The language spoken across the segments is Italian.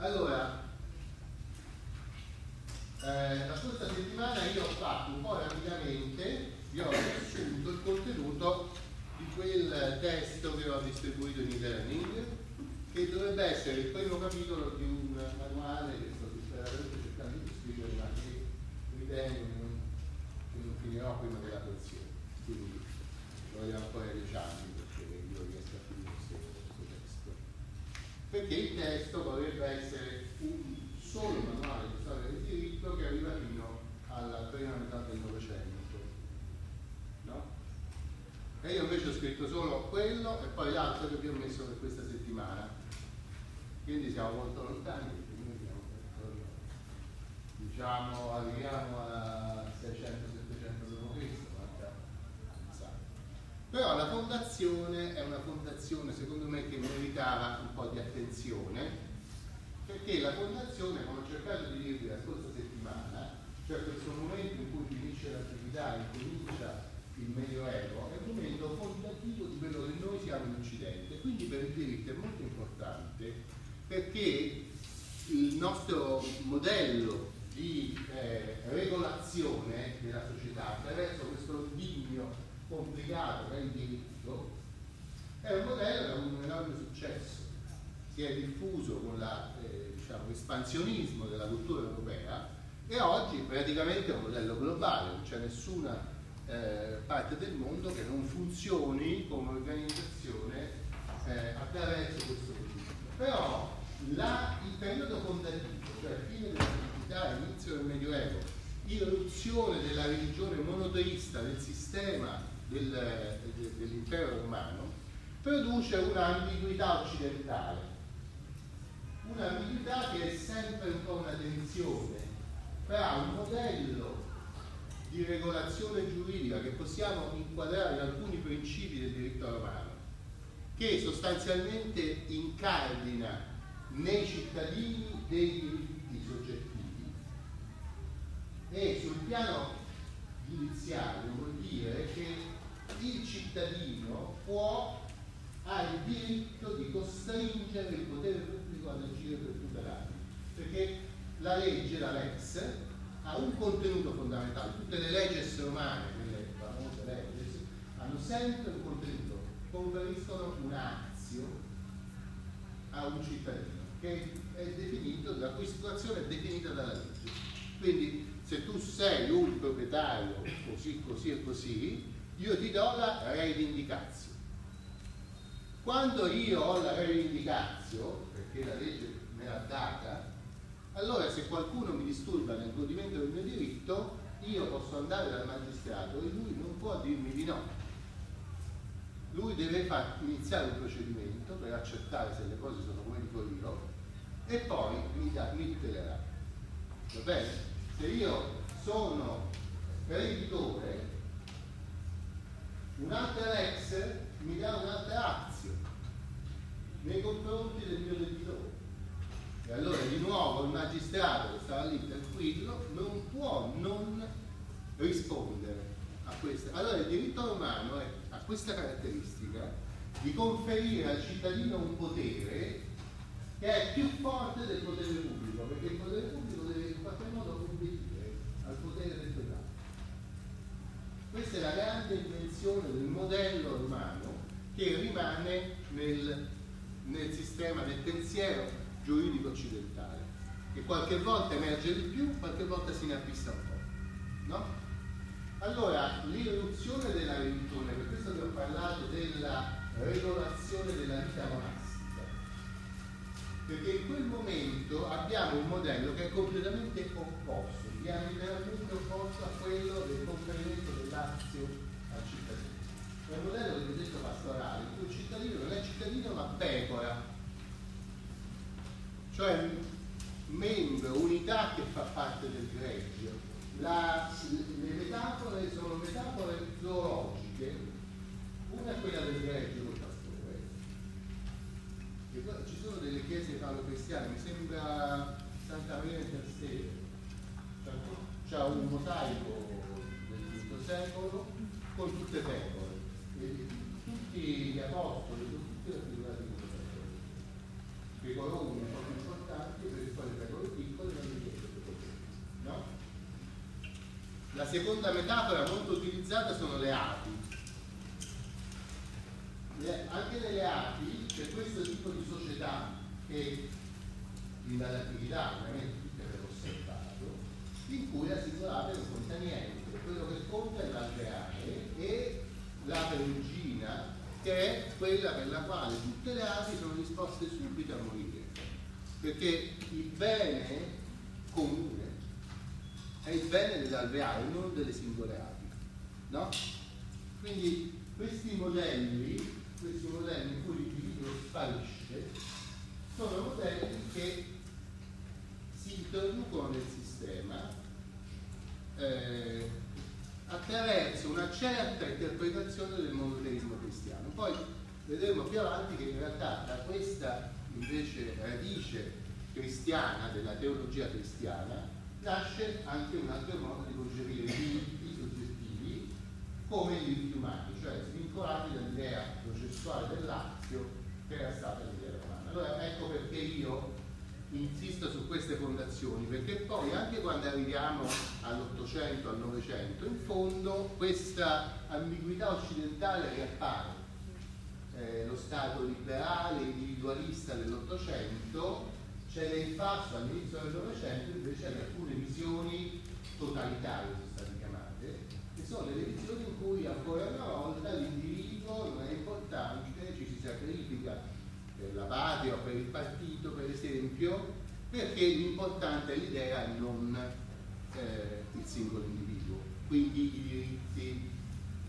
Allora, eh, la scorsa settimana io ho fatto un po' rapidamente, vi ho riassunto il contenuto di quel testo che ho distribuito in e-learning, che dovrebbe essere il primo capitolo di un manuale che sto disperatamente cercando di scrivere, ma che ritengo che non, finirò prima della pensione. Quindi voglio ancora dieci anni perché io riesco a finire questo testo. Perché il testo dovrebbe essere un solo manuale di storia del diritto che arriva fino alla prima metà del Novecento. No? E io invece ho scritto solo quello e poi l'altro che vi ho messo per questa settimana. Quindi siamo molto lontani diciamo arriviamo a 600-700 dopo però la fondazione è una fondazione meritava un po' di attenzione perché la fondazione, come ho cercato di dirvi la scorsa settimana, cioè questo momento in cui finisce l'attività e comincia il Medioevo, è un momento fondativo di quello che noi siamo in Occidente. Quindi per il diritto è molto importante perché il nostro modello di eh, regolazione della società attraverso questo ordigno complicato è il diritto è un modello ha un enorme successo si è diffuso con l'espansionismo eh, diciamo, della cultura europea e oggi praticamente è un modello globale, non c'è nessuna eh, parte del mondo che non funzioni come organizzazione eh, attraverso questo principio. Però la, il periodo fondativo, cioè fine dell'antichità, inizio del Medioevo, irruzione della religione monoteista del sistema del, de, dell'impero romano, produce un'ambiguità occidentale. Un'ambiguità che è sempre un po' una tensione tra un modello di regolazione giuridica che possiamo inquadrare in alcuni principi del diritto romano, che sostanzialmente incardina nei cittadini dei diritti soggettivi. E sul piano giudiziario vuol dire che il cittadino può ha il diritto di costringere il potere pubblico ad agire per tutelarli. Perché la legge, la lex, ha un contenuto fondamentale. Tutte le leggi romane, quelle famose leggi, hanno sempre un contenuto, conferiscono un'azio a un cittadino che è definito, la cui situazione è definita dalla legge. Quindi se tu sei un proprietario così, così e così, io ti do la reivindicazione quando io ho la reivindicazio, perché la legge me l'ha data, allora se qualcuno mi disturba nel godimento del mio diritto, io posso andare dal magistrato e lui non può dirmi di no. Lui deve far iniziare un procedimento per accertare se le cose sono come dico io e poi mi, da, mi tutelerà. Va bene? Se io sono creditore, un'altra ex mi dà un'altra azio nei confronti del mio debitore. E allora di nuovo il magistrato che stava lì tranquillo non può non rispondere a questa. Allora il diritto romano ha questa caratteristica di conferire al cittadino un potere che è più forte del potere pubblico, perché il potere pubblico deve in qualche modo obbedire al potere del privato. Questa è la grande invenzione del modello romano che rimane nel nel sistema del pensiero giuridico occidentale, che qualche volta emerge di più, qualche volta si avvista un po'. No? Allora, l'irruzione della religione, per questo vi ho parlato della regolazione della vita monastica, perché in quel momento abbiamo un modello che è completamente opposto, diametralmente opposto a quello del conferimento dell'azio al cittadino è un modello del cosiddetto pastorale in cui il cittadino non è cittadino ma pecora, cioè membro, unità che fa parte del gregio. La, le metafore sono metafore zoologiche, una è quella del gregio col pastore, ci sono delle chiese palo-cristiane, mi sembra Santa Maria del Trastevere, c'è un mosaico del V secolo con tutte pecore. Tutti gli apostoli, tutti raffigurati come pastore. I colori un po' più importanti seconda metafora molto utilizzata sono le api. Le, anche nelle api c'è questo tipo di società che dall'attività ovviamente tutti avete osservato, in cui la singola ape non conta niente, quello che conta è l'alveare e la perugina che è quella per la quale tutte le api sono disposte subito a morire, perché il bene comune è il bene dell'alveare, non delle singole api. No? Quindi questi modelli, questi modelli in cui l'individuo sparisce, sono modelli che si introducono nel sistema eh, attraverso una certa interpretazione del monoteismo cristiano. Poi vedremo più avanti che in realtà da questa invece radice cristiana, della teologia cristiana, nasce anche un altro modo di concepire i diritti soggettivi come diritti umani, cioè svincolati dall'idea processuale dell'azio che era stata l'idea romana. Allora ecco perché io insisto su queste fondazioni, perché poi anche quando arriviamo all'Ottocento, al Novecento, in fondo questa ambiguità occidentale riappare. Eh, lo Stato liberale, individualista dell'Ottocento cede in passo all'inizio del Novecento invece alcune visioni totalitarie, sono state chiamate, che sono le visioni in cui ancora una volta l'individuo non è importante, ci si sacrifica per la patria o per il partito, per esempio, perché l'importante è l'idea e non eh, il singolo individuo. Quindi i diritti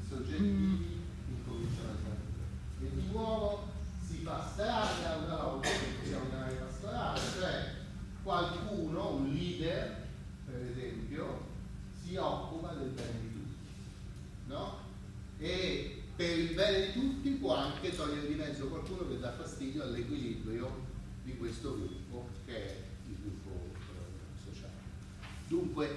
soggettivi incominciano a svanire. E di nuovo si fa strada una volta che sia un'area pastorale, cioè qualcuno, un leader, per esempio, si occupa del bene di tutti. No? E per il bene di tutti può anche togliere di mezzo qualcuno che dà fastidio all'equilibrio di questo gruppo che è il gruppo eh, sociale. Dunque,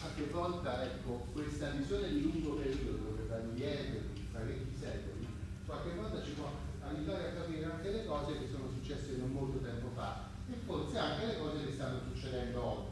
qualche volta ecco, questa visione di lungo periodo che va indietro di parecchi secoli, qualche volta ci può aiutare a capire anche le cose che sono successe non molto tempo fa. E forse anche le cose che stanno succedendo oggi